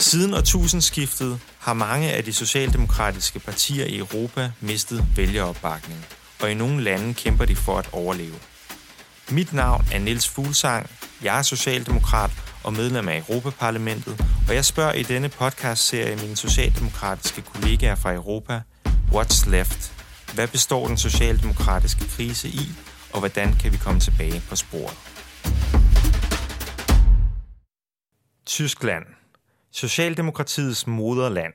Siden årtusindskiftet har mange af de socialdemokratiske partier i Europa mistet vælgeropbakning, og i nogle lande kæmper de for at overleve. Mit navn er Niels Fuglsang, jeg er socialdemokrat og medlem af Europaparlamentet, og jeg spørger i denne podcast-serie mine socialdemokratiske kollegaer fra Europa, What's Left? Hvad består den socialdemokratiske krise i, og hvordan kan vi komme tilbage på sporet? Tyskland. Socialdemokratiets moderland.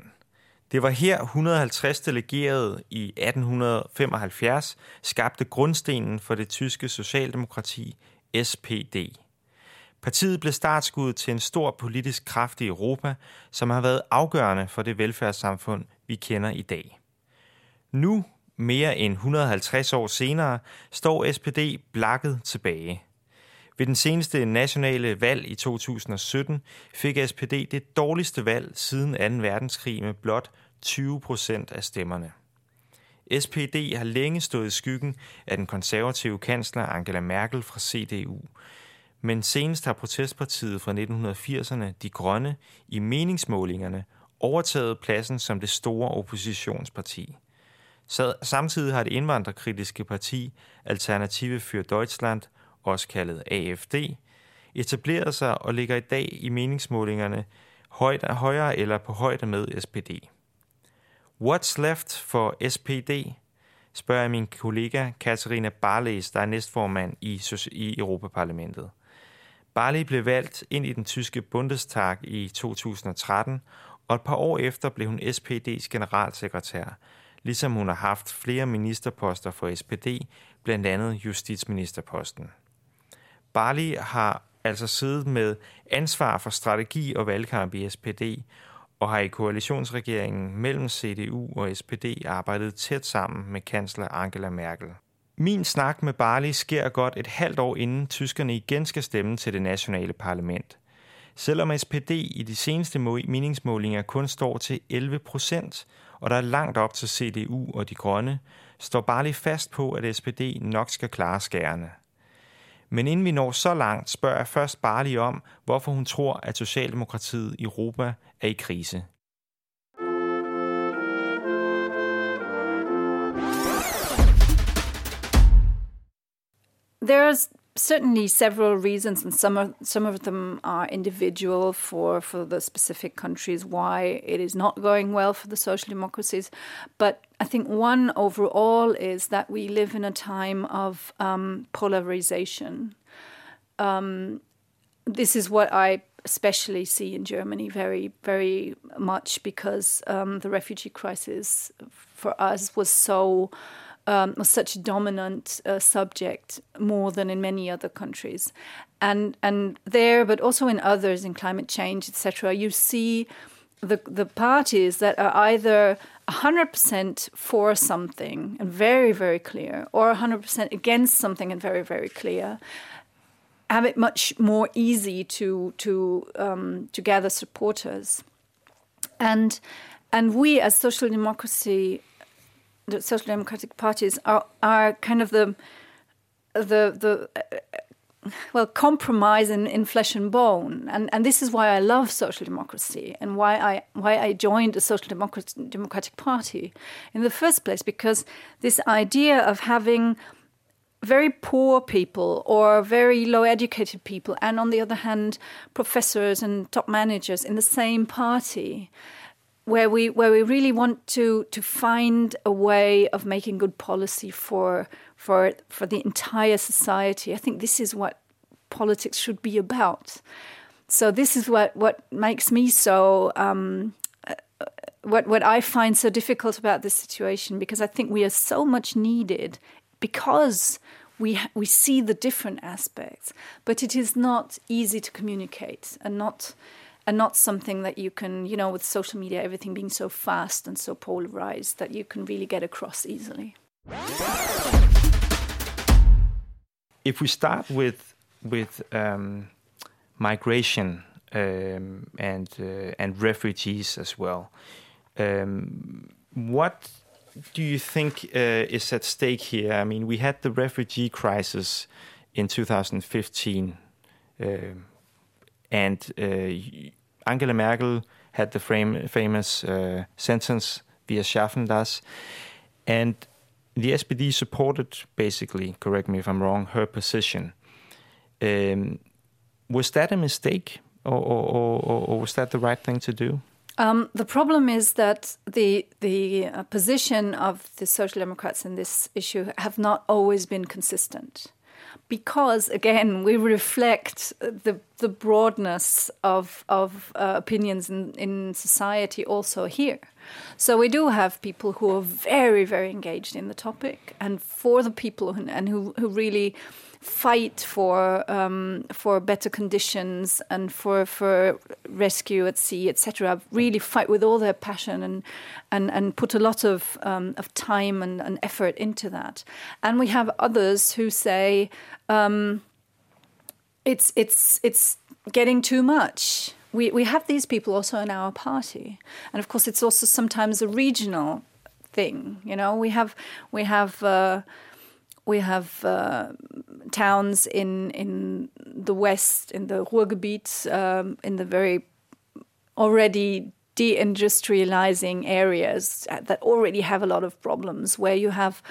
Det var her 150 delegerede i 1875 skabte grundstenen for det tyske socialdemokrati SPD. Partiet blev startskuddet til en stor politisk kraft i Europa, som har været afgørende for det velfærdssamfund, vi kender i dag. Nu, mere end 150 år senere, står SPD blakket tilbage. Ved den seneste nationale valg i 2017 fik SPD det dårligste valg siden 2. verdenskrig med blot 20 procent af stemmerne. SPD har længe stået i skyggen af den konservative kansler Angela Merkel fra CDU, men senest har protestpartiet fra 1980'erne, De Grønne, i meningsmålingerne overtaget pladsen som det store oppositionsparti. Samtidig har det indvandrerkritiske parti Alternative für Deutschland, også kaldet AFD, etableret sig og ligger i dag i meningsmålingerne højde, højere eller på højde med SPD. What's left for SPD? spørger jeg min kollega Katarina Barles, der er næstformand i, i Europaparlamentet. Barley blev valgt ind i den tyske Bundestag i 2013, og et par år efter blev hun SPD's generalsekretær, ligesom hun har haft flere ministerposter for SPD, blandt andet justitsministerposten. Barley har altså siddet med ansvar for strategi og valgkamp i SPD, og har i koalitionsregeringen mellem CDU og SPD arbejdet tæt sammen med kansler Angela Merkel. Min snak med Barley sker godt et halvt år inden tyskerne igen skal stemme til det nationale parlament. Selvom SPD i de seneste meningsmålinger kun står til 11 procent, og der er langt op til CDU og de grønne, står Barley fast på, at SPD nok skal klare skærene. Men inden vi når så langt, spørger jeg først Barley om, hvorfor hun tror, at Socialdemokratiet i Europa er i krise. There's certainly several reasons, and some of some of them are individual for for the specific countries why it is not going well for the social democracies. But I think one overall is that we live in a time of um, polarization. Um, this is what I especially see in Germany very, very much because um, the refugee crisis for us was so um, was such a dominant uh, subject more than in many other countries, and and there, but also in others, in climate change, etc. You see the the parties that are either 100% for something and very very clear, or 100% against something and very very clear. Have it much more easy to to um, to gather supporters, and and we as social democracy the social democratic parties are are kind of the the the uh, well compromise in, in flesh and bone. And and this is why I love social democracy and why I why I joined the social democratic democratic party in the first place because this idea of having very poor people or very low educated people and on the other hand professors and top managers in the same party where we where we really want to to find a way of making good policy for for for the entire society. I think this is what politics should be about. So this is what what makes me so. Um, uh, what what I find so difficult about this situation because I think we are so much needed because we we see the different aspects, but it is not easy to communicate and not and not something that you can, you know, with social media, everything being so fast and so polarized that you can really get across easily. If we start with with um, migration um, and uh, and refugees as well, um, what do you think uh, is at stake here? I mean, we had the refugee crisis in 2015 and uh, Angela Merkel had the frame, famous uh, sentence wir schaffen das. And the SPD supported, basically, correct me if I'm wrong, her position. Um, was that a mistake, or, or, or, or, was that the right thing to do? Um, the problem is that the the uh, position of the Social Democrats in this issue have not always been consistent because again we reflect the the broadness of of uh, opinions in, in society also here. So we do have people who are very very engaged in the topic, and for the people who, and who who really fight for um, for better conditions and for for rescue at sea, etc. Really fight with all their passion and and and put a lot of um, of time and, and, effort into that. And we have others who say um, it's it's it's getting too much. We we have these people also in our party, and of course it's also sometimes a regional thing. You know, we have we have. Uh, we have uh, towns in in the west, in the Ruhrgebiet, um, in the very already deindustrializing areas that already have a lot of problems, where you have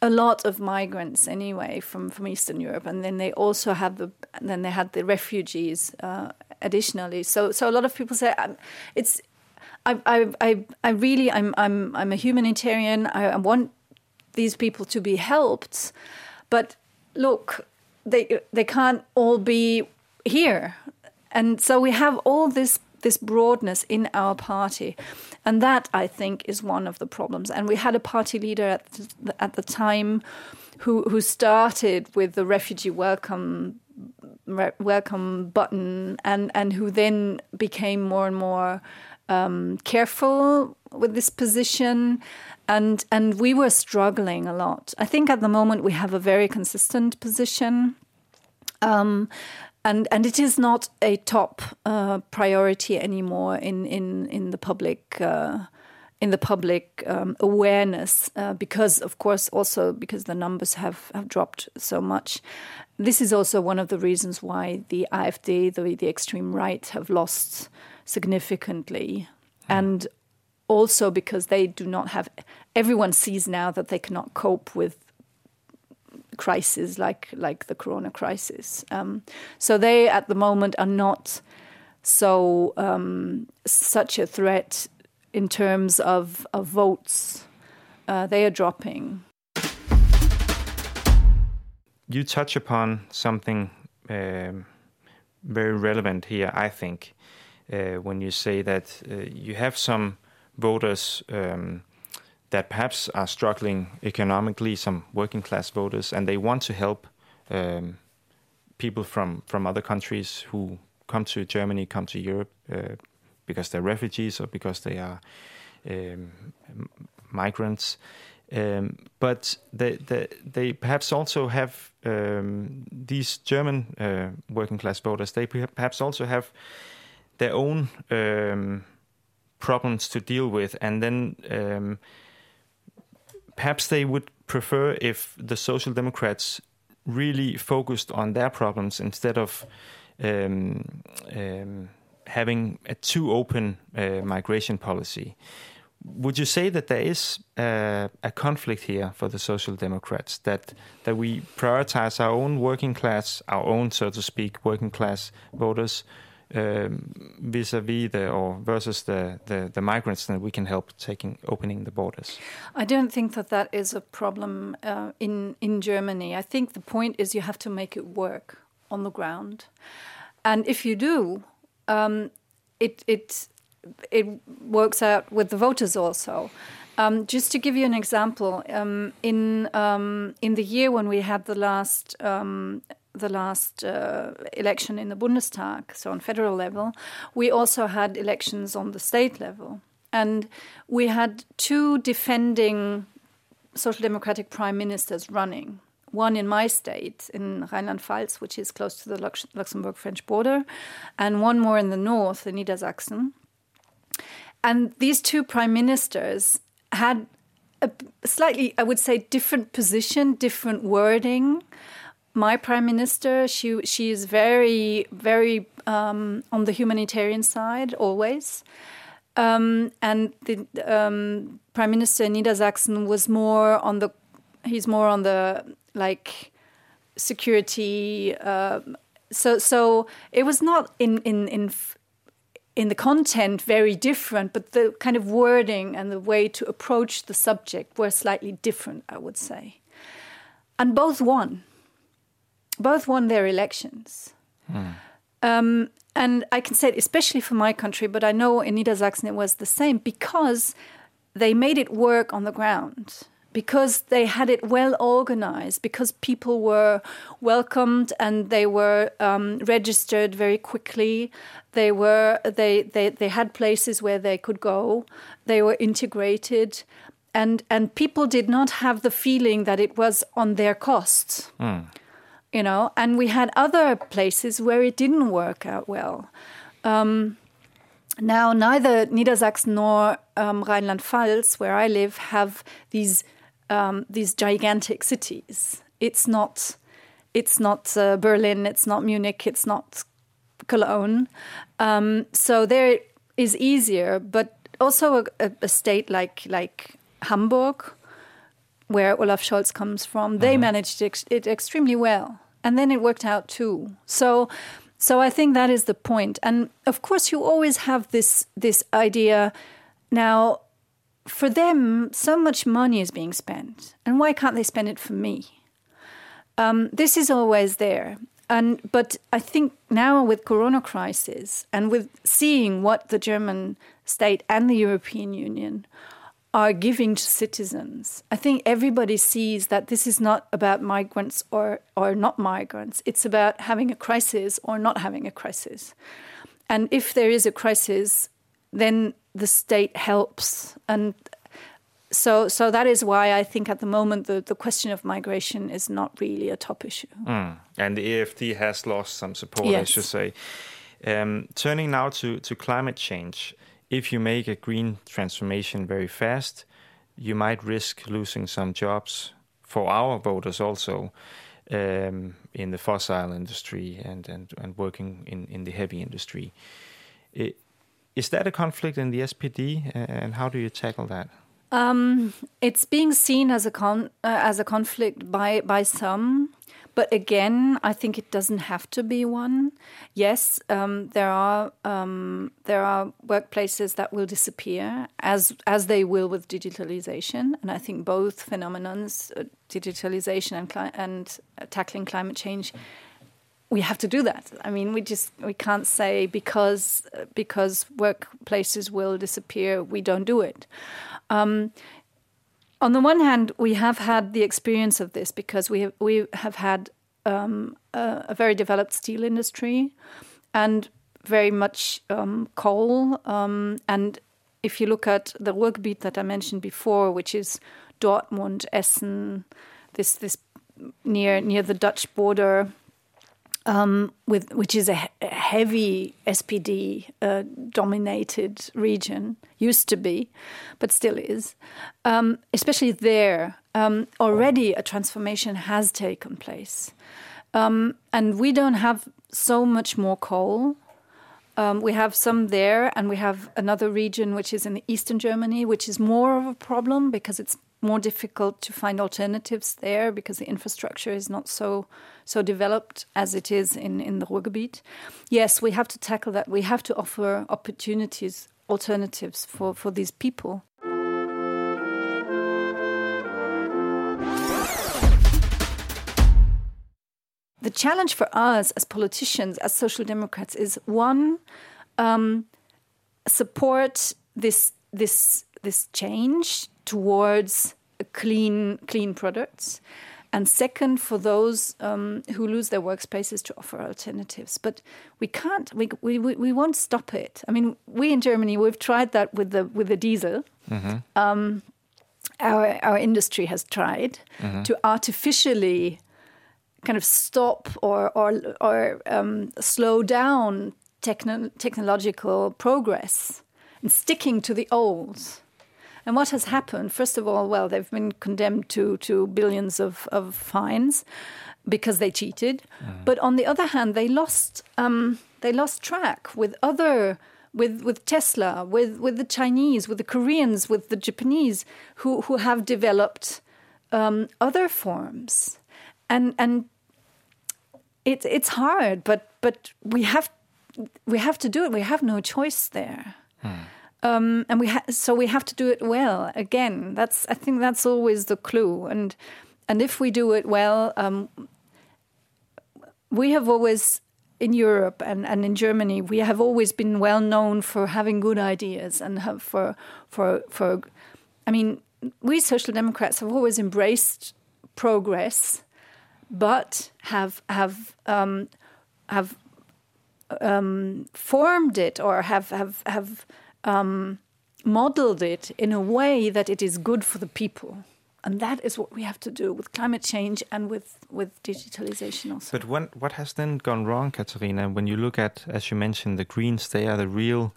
a lot of migrants anyway from, from Eastern Europe, and then they also have the then they had the refugees uh, additionally. So so a lot of people say um, it's. I, I, I, I really I'm I'm I'm a humanitarian. I, I want these people to be helped. But look, they they can't all be here, and so we have all this this broadness in our party, and that I think is one of the problems. And we had a party leader at the, at the time who who started with the refugee welcome welcome button and and who then became more and more um, careful with this position and and we were struggling a lot. I think at the moment we have a very consistent position. Um, and and it is not a top uh, priority anymore in in in the public uh, in the public um, awareness uh, because of course also because the numbers have have dropped so much. This is also one of the reasons why the AfD, the the extreme right, have lost significantly, mm. and also because they do not have everyone sees now that they cannot cope with crises like like the corona crisis. Um, so they at the moment are not so um, such a threat in terms of, of votes uh, they are dropping. You touch upon something um, very relevant here i think uh, when you say that uh, you have some voters um, that perhaps are struggling economically, some working class voters, and they want to help um, people from, from other countries who come to Germany, come to Europe uh, because they're refugees or because they are um, migrants. Um, but they, they, they, perhaps also have um, these German uh, working class voters. They perhaps also have their own um, problems to deal with, and then um, perhaps they would prefer if the Social Democrats really focused on their problems instead of um, um, having a too open uh, migration policy. Would you say that there is uh, a conflict here for the Social Democrats that that we prioritize our own working class, our own, so to speak, working class voters vis-a-vis the or versus the, the, the migrants that we can help taking opening the borders? I don't think that that is a problem uh, in in Germany. I think the point is you have to make it work on the ground, and if you do, um, it it it works out with the voters also. Um, just to give you an example, um, in um, in the year when we had the last um, the last uh, election in the Bundestag, so on federal level, we also had elections on the state level. And we had two defending social democratic prime ministers running. One in my state, in Rheinland Pfalz, which is close to the Lux Luxembourg French border, and one more in the north, in Niedersachsen. And these two prime ministers had a slightly, I would say, different position, different wording my prime minister, she she is very very um, on the humanitarian side always. Um, and the um, Prime Minister in Niedersachsen was more on the, he's more on the like security. Uh, so so it was not in in in in the content very different, but the kind of wording and the way to approach the subject were slightly different, I would say. And both won. Both won their elections. Hmm. Um, and I can say it especially for my country, but I know in Niedersachsen it was the same because they made it work on the ground because they had it well organized, because people were welcomed and they were um, registered very quickly. They were they, they they had places where they could go. They were integrated, and and people did not have the feeling that it was on their costs. Mm. You know, and we had other places where it didn't work out well. Um, now, neither Niedersachsen nor um, Rhineland-Pfalz, where I live, have these um, these gigantic cities. It's not it's not uh, Berlin, it's not Munich, it's not Cologne. Um, so there is easier, but also a, a, state like like Hamburg, where Olaf Scholz comes from, they mm-hmm. managed it, extremely well, and then it worked out too. So. So I think that is the point. point, and of course you always have this this idea. Now for them, so much money is being spent, and why can't they spend it for me? Um, this is always there, and but I think now with Corona crisis and with seeing what the German state and the European Union are giving to citizens, I think everybody sees that this is not about migrants or or not migrants. It's about having a crisis or not having a crisis, and if there is a crisis, then the state helps and so so that is why I think at the moment the, the question of migration is not really a top issue. Mm. And the AFD has lost some support, yes. I should say. Um, turning now to, to climate change, if you make a green transformation very fast, you might risk losing some jobs for our voters also um, in the fossil industry and, and, and working in, in the heavy industry. It, is that a conflict in the SPD, and how do you tackle that? Um, it's being seen as a con uh, as a conflict by by some, but again, I think it doesn't have to be one. Yes, um, there are um, there are workplaces that will disappear as as they will with digitalization, and I think both phenomenons, uh, digitalization and and uh, tackling climate change we have to do that. I mean, we just we can't say because because workplaces will disappear, we don't do it. Um, on the one hand, we have had the experience of this because we have, we have had um, a, a, very developed steel industry and very much um, coal. Um, and if you look at the Ruhrgebiet that I mentioned before, which is Dortmund, Essen, this this near near the Dutch border, um, with which is a, a heavy SPD uh, dominated region, used to be, but still is. Um, especially there, um, already a transformation has taken place, um, and we don't have so much more coal. Um, we have some there, and we have another region which is in eastern Germany, which is more of a problem because it's more difficult to find alternatives there because the infrastructure is not so so developed as it is in, in the Ruhrgebiet. Yes, we have to tackle that. We have to offer opportunities, alternatives for, for these people. The challenge for us as politicians, as social democrats, is one, um, support this this this change towards clean clean products. And second for those um, who lose their workspaces to offer alternatives. But we can't we, we, we won't stop it. I mean we in germany we've tried that with the with the diesel. Mm-hmm. um, our our industry has tried mm-hmm. to artificially kind of stop or or or um, slow down techno- technological progress and sticking to the old and what has happened? First of all, well, they've been condemned to to billions of, of fines because they cheated. Mm. But on the other hand, they lost um, they lost track with other with with Tesla, with with the Chinese, with the Koreans, with the Japanese, who who have developed um, other forms, and and it's it's hard, but but we have we have to do it. We have no choice there. Hmm. Um, and we ha- so we have to do it well. Again, that's I think that's always the clue. And and if we do it well, um, we have always in Europe and, and in Germany, we have always been well known for having good ideas and for for for. I mean, we social democrats have always embraced progress, but have have um, have um, formed it or have have have um, modeled it in a way that it is good for the people. And that is what we have to do with climate change and with, with digitalization also. But when, what has then gone wrong, Katarina, when you look at, as you mentioned, the Greens, they are the real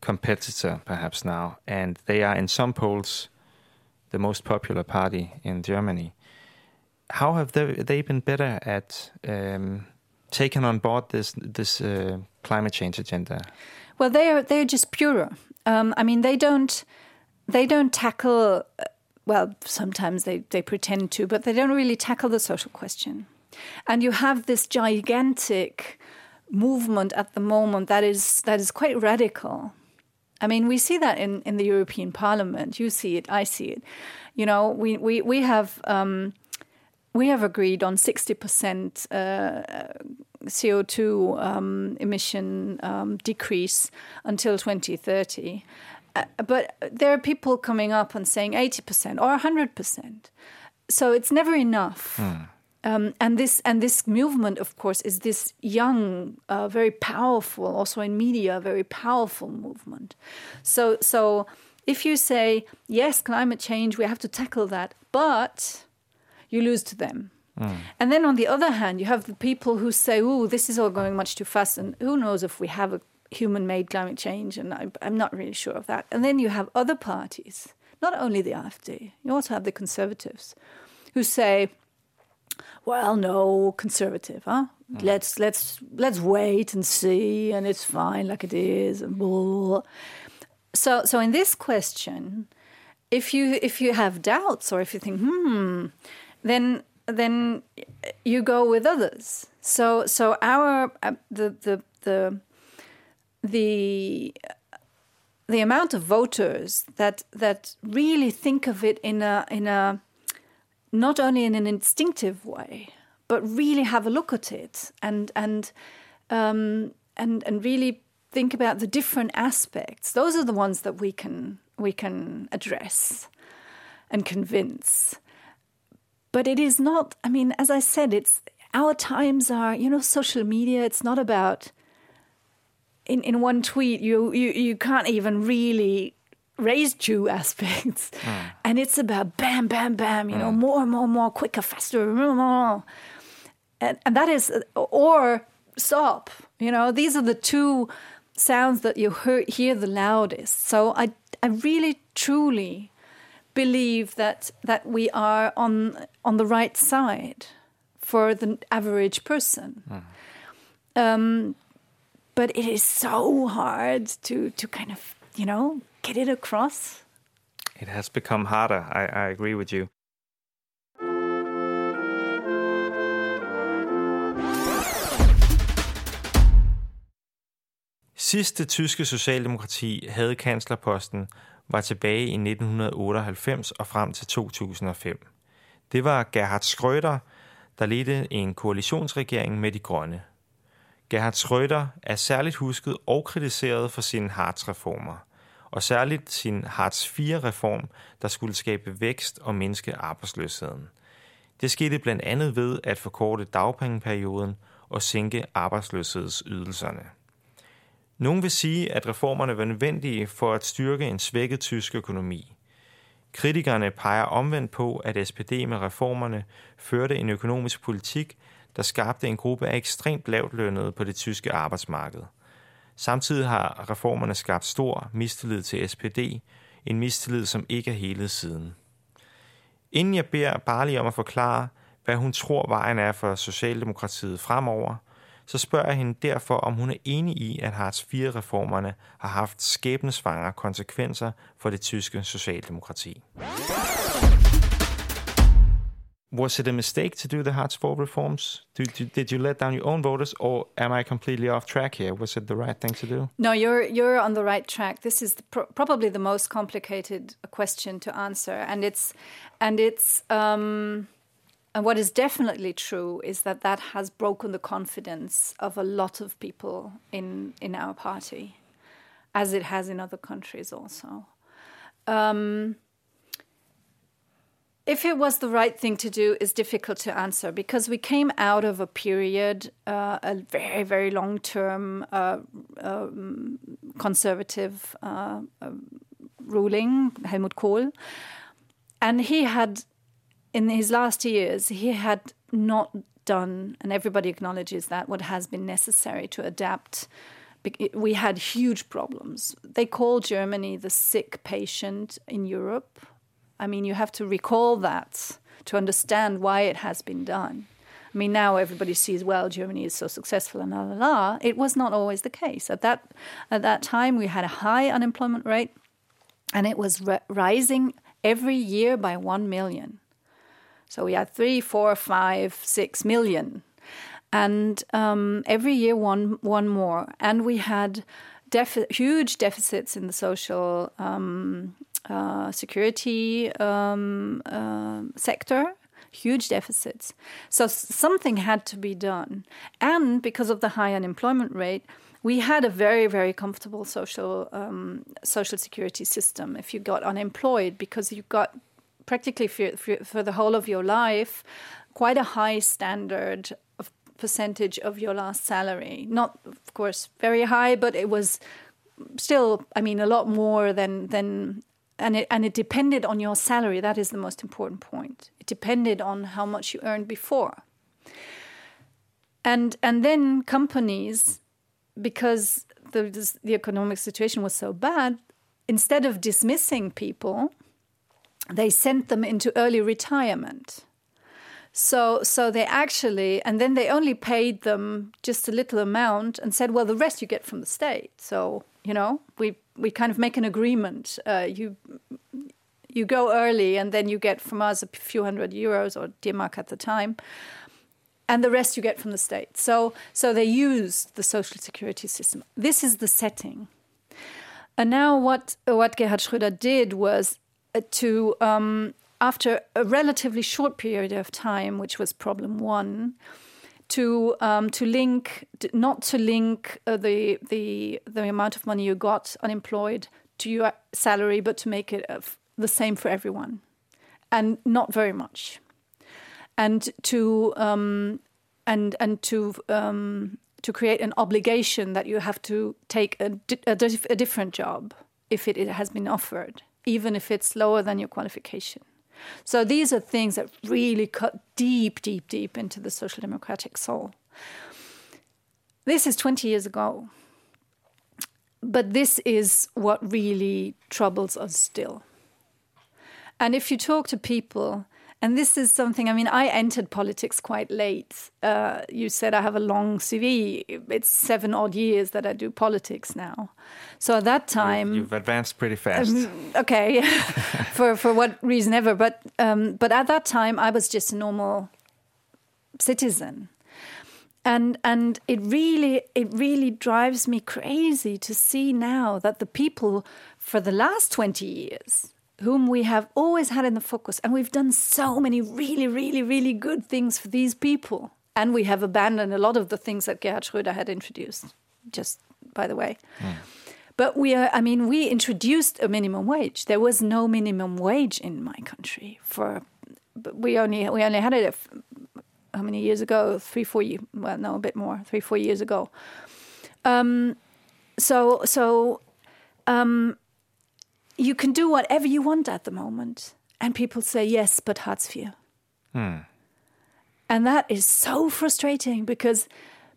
competitor perhaps now, and they are in some polls the most popular party in Germany. How have they, they been better at um, taking on board this this uh, climate change agenda? Well, they are they're just purer. Um, I mean, they don't they don't tackle. Uh, well, sometimes they they pretend to, but they don't really tackle the social question. And you have this gigantic movement at the moment that is that is quite radical. I mean, we see that in, in the European Parliament. You see it, I see it. You know, we we we have um, we have agreed on sixty percent uh, CO2 um, emission um, decrease until 2030. Uh, but there are people coming up and saying 80% or 100%. So it's never enough. Mm. Um, and this and this movement, of course, is this young, uh, very powerful, also in media, very powerful movement. So, so if you say yes, climate change, we have to tackle that, but you lose to them Mm. And then on the other hand, you have the people who say, oh, this is all going much too fast, and who knows if we have a human made climate change, and I, I'm not really sure of that. And then you have other parties, not only the AfD, you also have the conservatives, who say, well, no, conservative, huh? Mm. Let's let's let's wait and see, and it's fine like it is, and blah. So so in this question, if you if you have doubts or if you think, hmm, then then you go with others. So so our uh, the the the the the amount of voters that that really think of it in a in a not only in an instinctive way, but really have a look at it and and um, and and really think about the different aspects. Those are the ones that we can we can address and convince but it is not i mean as i said it's our times are you know social media it's not about in in one tweet you you, you can't even really raise two aspects mm. and it's about bam bam bam you mm. know hmm. more more more quicker faster and, and that is or stop you know these are the two sounds that you hear, hear the loudest so i i really truly believe that that we are on on the right side for the average person. Mm. Um, but it is so hard to to kind of you know get it across. It has become harder. I, I agree with you. Sidste tyske socialdemokrati havde kanslerposten var tilbage i 1998 og frem til 2005. Det var Gerhard Schröder, der ledte en koalitionsregering med de grønne. Gerhard Schröder er særligt husket og kritiseret for sine Hartz-reformer, og særligt sin Hartz 4-reform, der skulle skabe vækst og mindske arbejdsløsheden. Det skete blandt andet ved at forkorte dagpengeperioden og sænke arbejdsløshedsydelserne. Nogle vil sige, at reformerne var nødvendige for at styrke en svækket tysk økonomi. Kritikerne peger omvendt på, at SPD med reformerne førte en økonomisk politik, der skabte en gruppe af ekstremt lavt lønnede på det tyske arbejdsmarked. Samtidig har reformerne skabt stor mistillid til SPD, en mistillid, som ikke er hele siden. Inden jeg beder Barley om at forklare, hvad hun tror vejen er for Socialdemokratiet fremover – så spørger jeg hende derfor, om hun er enig i, at Hartz IV-reformerne har haft skæbnesvangre konsekvenser for det tyske socialdemokrati. Was it a mistake to do the Hartz IV reforms? Did, did you let down your own voters, or am I completely off track here? Was it the right thing to do? No, you're you're on the right track. This is the, pro- probably the most complicated question to answer, and it's and it's um, and what is definitely true is that that has broken the confidence of a lot of people in in our party, as it has in other countries also. Um, if it was the right thing to do is difficult to answer because we came out of a period, uh, a very, very long term uh, um, conservative uh, ruling, Helmut Kohl. And he had, in his last years, he had not done, and everybody acknowledges that, what has been necessary to adapt. We had huge problems. They call Germany the sick patient in Europe I mean, you have to recall that to understand why it has been done. I mean, now everybody sees, well, Germany is so successful and la la la. It was not always the case. At that, at that time, we had a high unemployment rate, and it was rising every year by one million. So we had three, four, five, six million, and um, every year one one more. And we had huge deficits in the social um, uh, security um, uh, sector, huge deficits. So something had to be done. And because of the high unemployment rate, we had a very, very comfortable social um, social security system. If you got unemployed, because you got practically for, for, for the whole of your life quite a high standard of percentage of your last salary. Not, of course, very high, but it was still, I mean, a lot more than than and it and it depended on your salary. That is the most important point. It depended on how much you earned before. And and then companies, because the the economic situation was so bad, instead of dismissing people, they sent them into early retirement. So so they actually and then they only paid them just a little amount and said, well, the rest you get from the state. So you know we we kind of make an agreement. Uh, you you go early, and then you get from us a few hundred euros or D-Mark at the time, and the rest you get from the state. So so they used the social security system. This is the setting. And now what what Gerhard Schröder did was to um, after a relatively short period of time, which was problem one, to um, to link not to link uh, the the the amount of money you got unemployed to your salary, but to make it uh, the same for everyone, and not very much, and to um, and and to um, to create an obligation that you have to take a, a, a different job if it, it has been offered, even if it's lower than your qualification. So these are things that really cut deep, deep, deep into the social democratic soul. This is 20 years ago. But this is what really troubles us still. And if you talk to people and this is something, I mean, I entered politics quite late. Uh, you said I have a long CV. It's seven odd years that I do politics now. So at that time. You've, advanced pretty fast. Um, okay, for, for what reason ever. But, um, but at that time, I was just a normal citizen. And, and it really it really drives me crazy to see now that the people for the last 20 years whom we have always had in the focus. And we've done so many really, really, really good things for these people. And we have abandoned a lot of the things that Gerhard Schröder had introduced, just by the way. Mm. But we are, I mean, we introduced a minimum wage. There was no minimum wage in my country for, we only, we only had it, how many years ago? Three, four years, well, no, a bit more, three, four years ago. Um, so, so, um, you can do whatever you want at the moment. And people say, yes, but Hartz IV. Hmm. And that is so frustrating because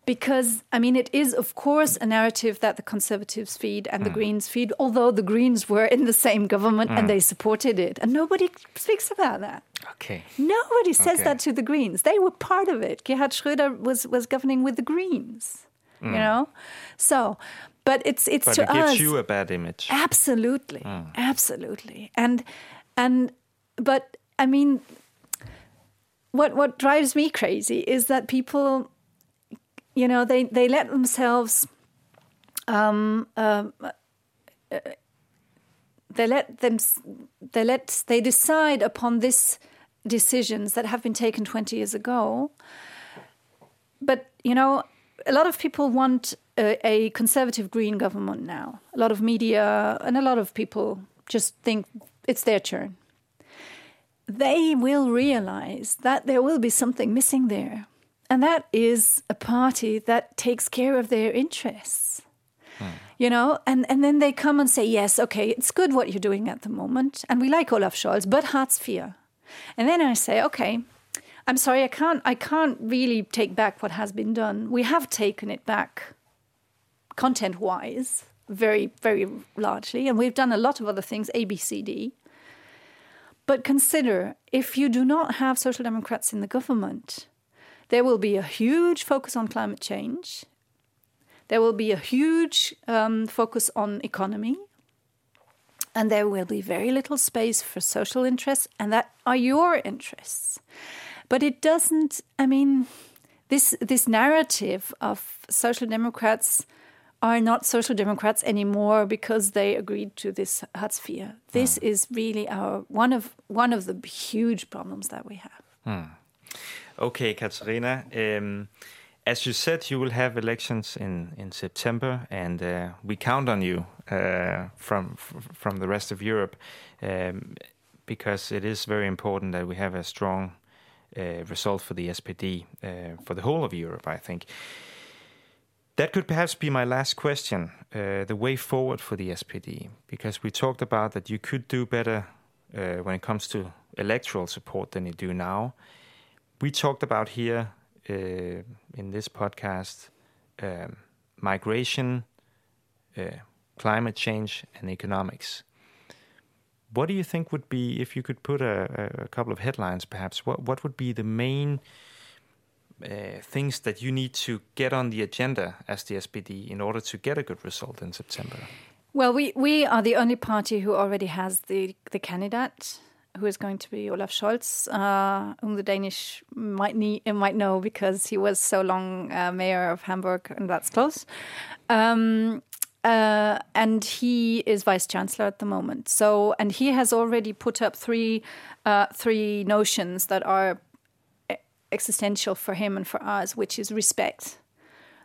because I mean it is of course a narrative that the conservatives feed and the hmm. Greens feed although the Greens were in the same government and hmm. they supported it and nobody speaks about that Okay. nobody says Okay. that to the Greens they were part of it Gerhard Schröder was was governing with the Greens you hmm. know so but it's it's But to it gives us you a bad image. Absolutely, absolutely, and and but I mean, what what drives me crazy is that people, you know, they they let themselves, um, um, uh, they let them they let they decide upon this decisions that have been taken twenty years ago. But you know, a lot of people want a, a conservative green government now. A lot of media and a lot of people just think it's their turn. They will realize that there will be something missing there, and that is a party that takes care of their interests. Hmm. You know, and, and then they come and say, yes, okay, it's good what you're doing at the moment, and we like Olaf Scholz, but Hartz IV. And then I say, okay, I'm sorry, I can't, I can't really take back what has been done. We have taken it back content wise, very, very largely, and we've done a lot of other things, A, B, C, D. But consider if you do not have Social Democrats in the government, there will be a huge focus on climate change. There will be a huge um, focus on economy. And there will be very little space for social interests, and that are your interests. But it doesn't, I mean, this, this narrative of Social Democrats are not social democrats anymore because they agreed to this Hartz IV. This is really our one of one of the huge problems that we have. Okay, Katarina. Um, as you said, you will have elections in, in September, and uh, we count on you uh, from from the rest of Europe um, because it is very important that we have a strong uh, result for the SPD uh, for the whole of Europe. I think that could perhaps be my last question: uh, the way forward for the SPD, because we talked about that you could do better uh, when it comes to electoral support than you do now we talked about here uh, in this podcast um, migration, climate change, and economics. What do you think would be, if you could put a, a- couple of headlines, perhaps? What what would be the main uh, things that you need to get on the agenda as the SPD in order to get a good result in September? Well, we, we are the only party who already has the, the candidate, who is going to be Olaf Scholz, uh, whom the Danish might need, might know because he was so long uh, mayor of Hamburg, and that's close. Um, uh, and he is vice chancellor at the moment. So, and he has already put up three uh, three notions that are existential for him and for us, which is respect.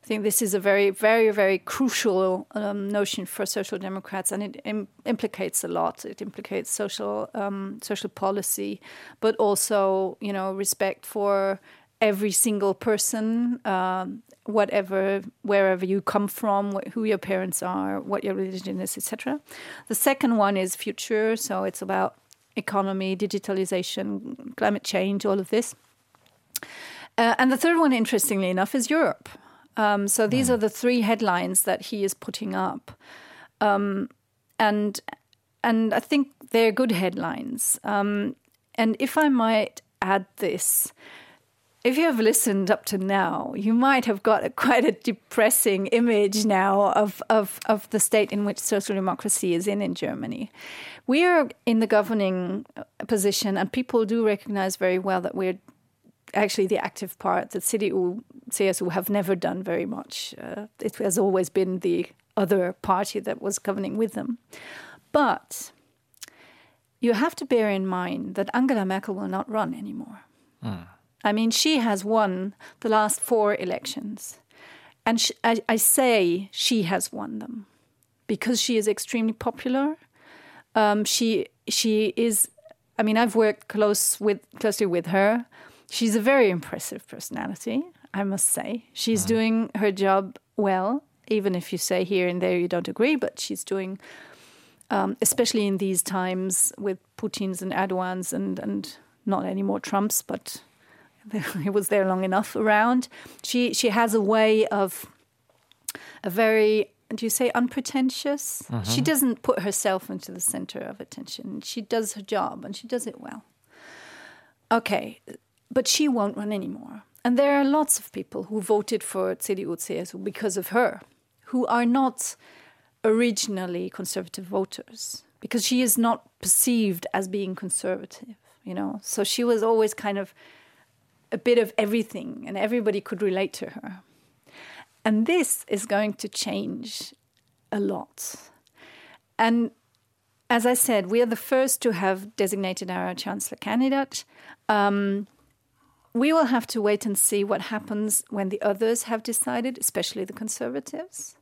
I think this is a very, very, very crucial um, notion for social democrats, and it Im- implicates a lot. It implicates social um, social policy, but also, you know, respect for every single person, um, whatever, wherever you come from, wh- who your parents are, what your religion is, etc. The second one is future, so it's about economy, digitalization, climate change, all of this. Uh, and the third one, interestingly enough, is Europe. Um, so these are the three headlines that he is putting up, um, and and I think they're good headlines. Um, and if I might add this, if you have listened up to now, you might have got a, quite a depressing image now of, of, of the state in which social democracy is in in Germany. We are in the governing position, and people do recognize very well that we're actually the active part. The CDU, CSU have never done very much. Uh, it has always been the other party that was governing with them. But you have to bear in mind that Angela Merkel will not run anymore. I mean, she has won the last four elections. And sh I, I say she has won them because she is extremely popular. Um, she she is. I mean, I've worked close with closely with her. She's a very impressive personality, I must say. She's doing her job well, even if you say here and there you don't agree. But she's doing, um, especially in these times with Putin's and Erdogan's and and not anymore Trump's, but he was there long enough around. She she has a way of a very do you say unpretentious? Mm-hmm. She doesn't put herself into the center of attention. She does her job and she does it well. Okay, but she won't run anymore. And there are lots of people who voted for CDU CSU because of her, who are not originally conservative voters because she is not perceived as being conservative, you know. So she was always kind of a bit of everything and everybody could relate to her. And this is going to change a lot. And as I said, we are the first to have designated our chancellor candidate. Um, we will have to wait and see what happens when the others have decided, especially the conservatives.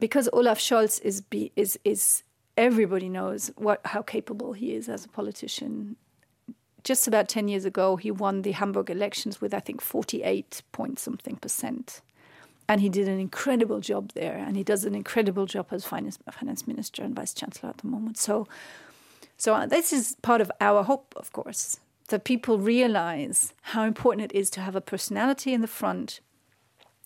Because Olaf Scholz is, be, is, is everybody knows what, how capable he is as a politician. Just about 10 years ago, he won the Hamburg elections with, I think, 48 point something percent. And he did an incredible job there. And he does an incredible job as finance, finance minister and vice chancellor at the moment. So, so uh, this is part of our hope, of course, that people realize how important it is to have a personality in the front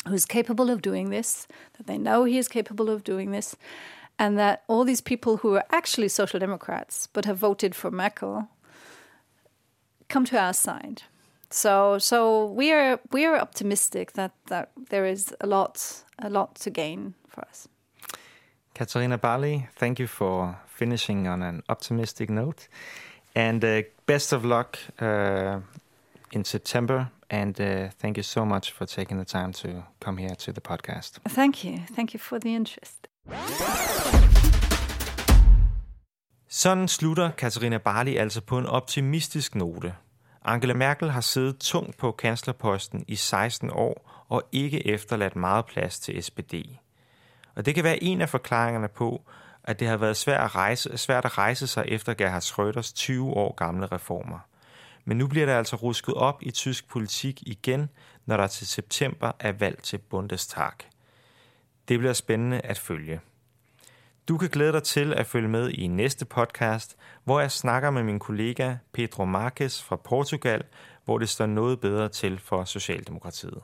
who's capable of doing this, that they know he is capable of doing this, and that all these people who are actually social democrats but have voted for Merkel come to our side. So, so we are we are optimistic that that there is a lot a lot to gain for us. Katarina Barley, thank you for finishing on an optimistic note. And uh, best of luck uh, in September. And uh, thank you so much for taking the time to come here to the podcast. Thank you. Thank you for the interest. Sådan slutter Katarina Barley altså på en optimistisk note. Angela Merkel har siddet tungt på kanslerposten i 16 år og ikke efterladt meget plads til SPD. Og det kan være en af forklaringerne på, at det har været svært at rejse, svært at rejse sig efter Gerhard Schröders 20 år gamle reformer. Men nu bliver der altså rusket op i tysk politik igen, når der til september er valg til Bundestag. Det bliver spændende at følge. Du kan glæde dig til at følge med i næste podcast, hvor jeg snakker med min kollega Pedro Marques fra Portugal, hvor det står noget bedre til for Socialdemokratiet.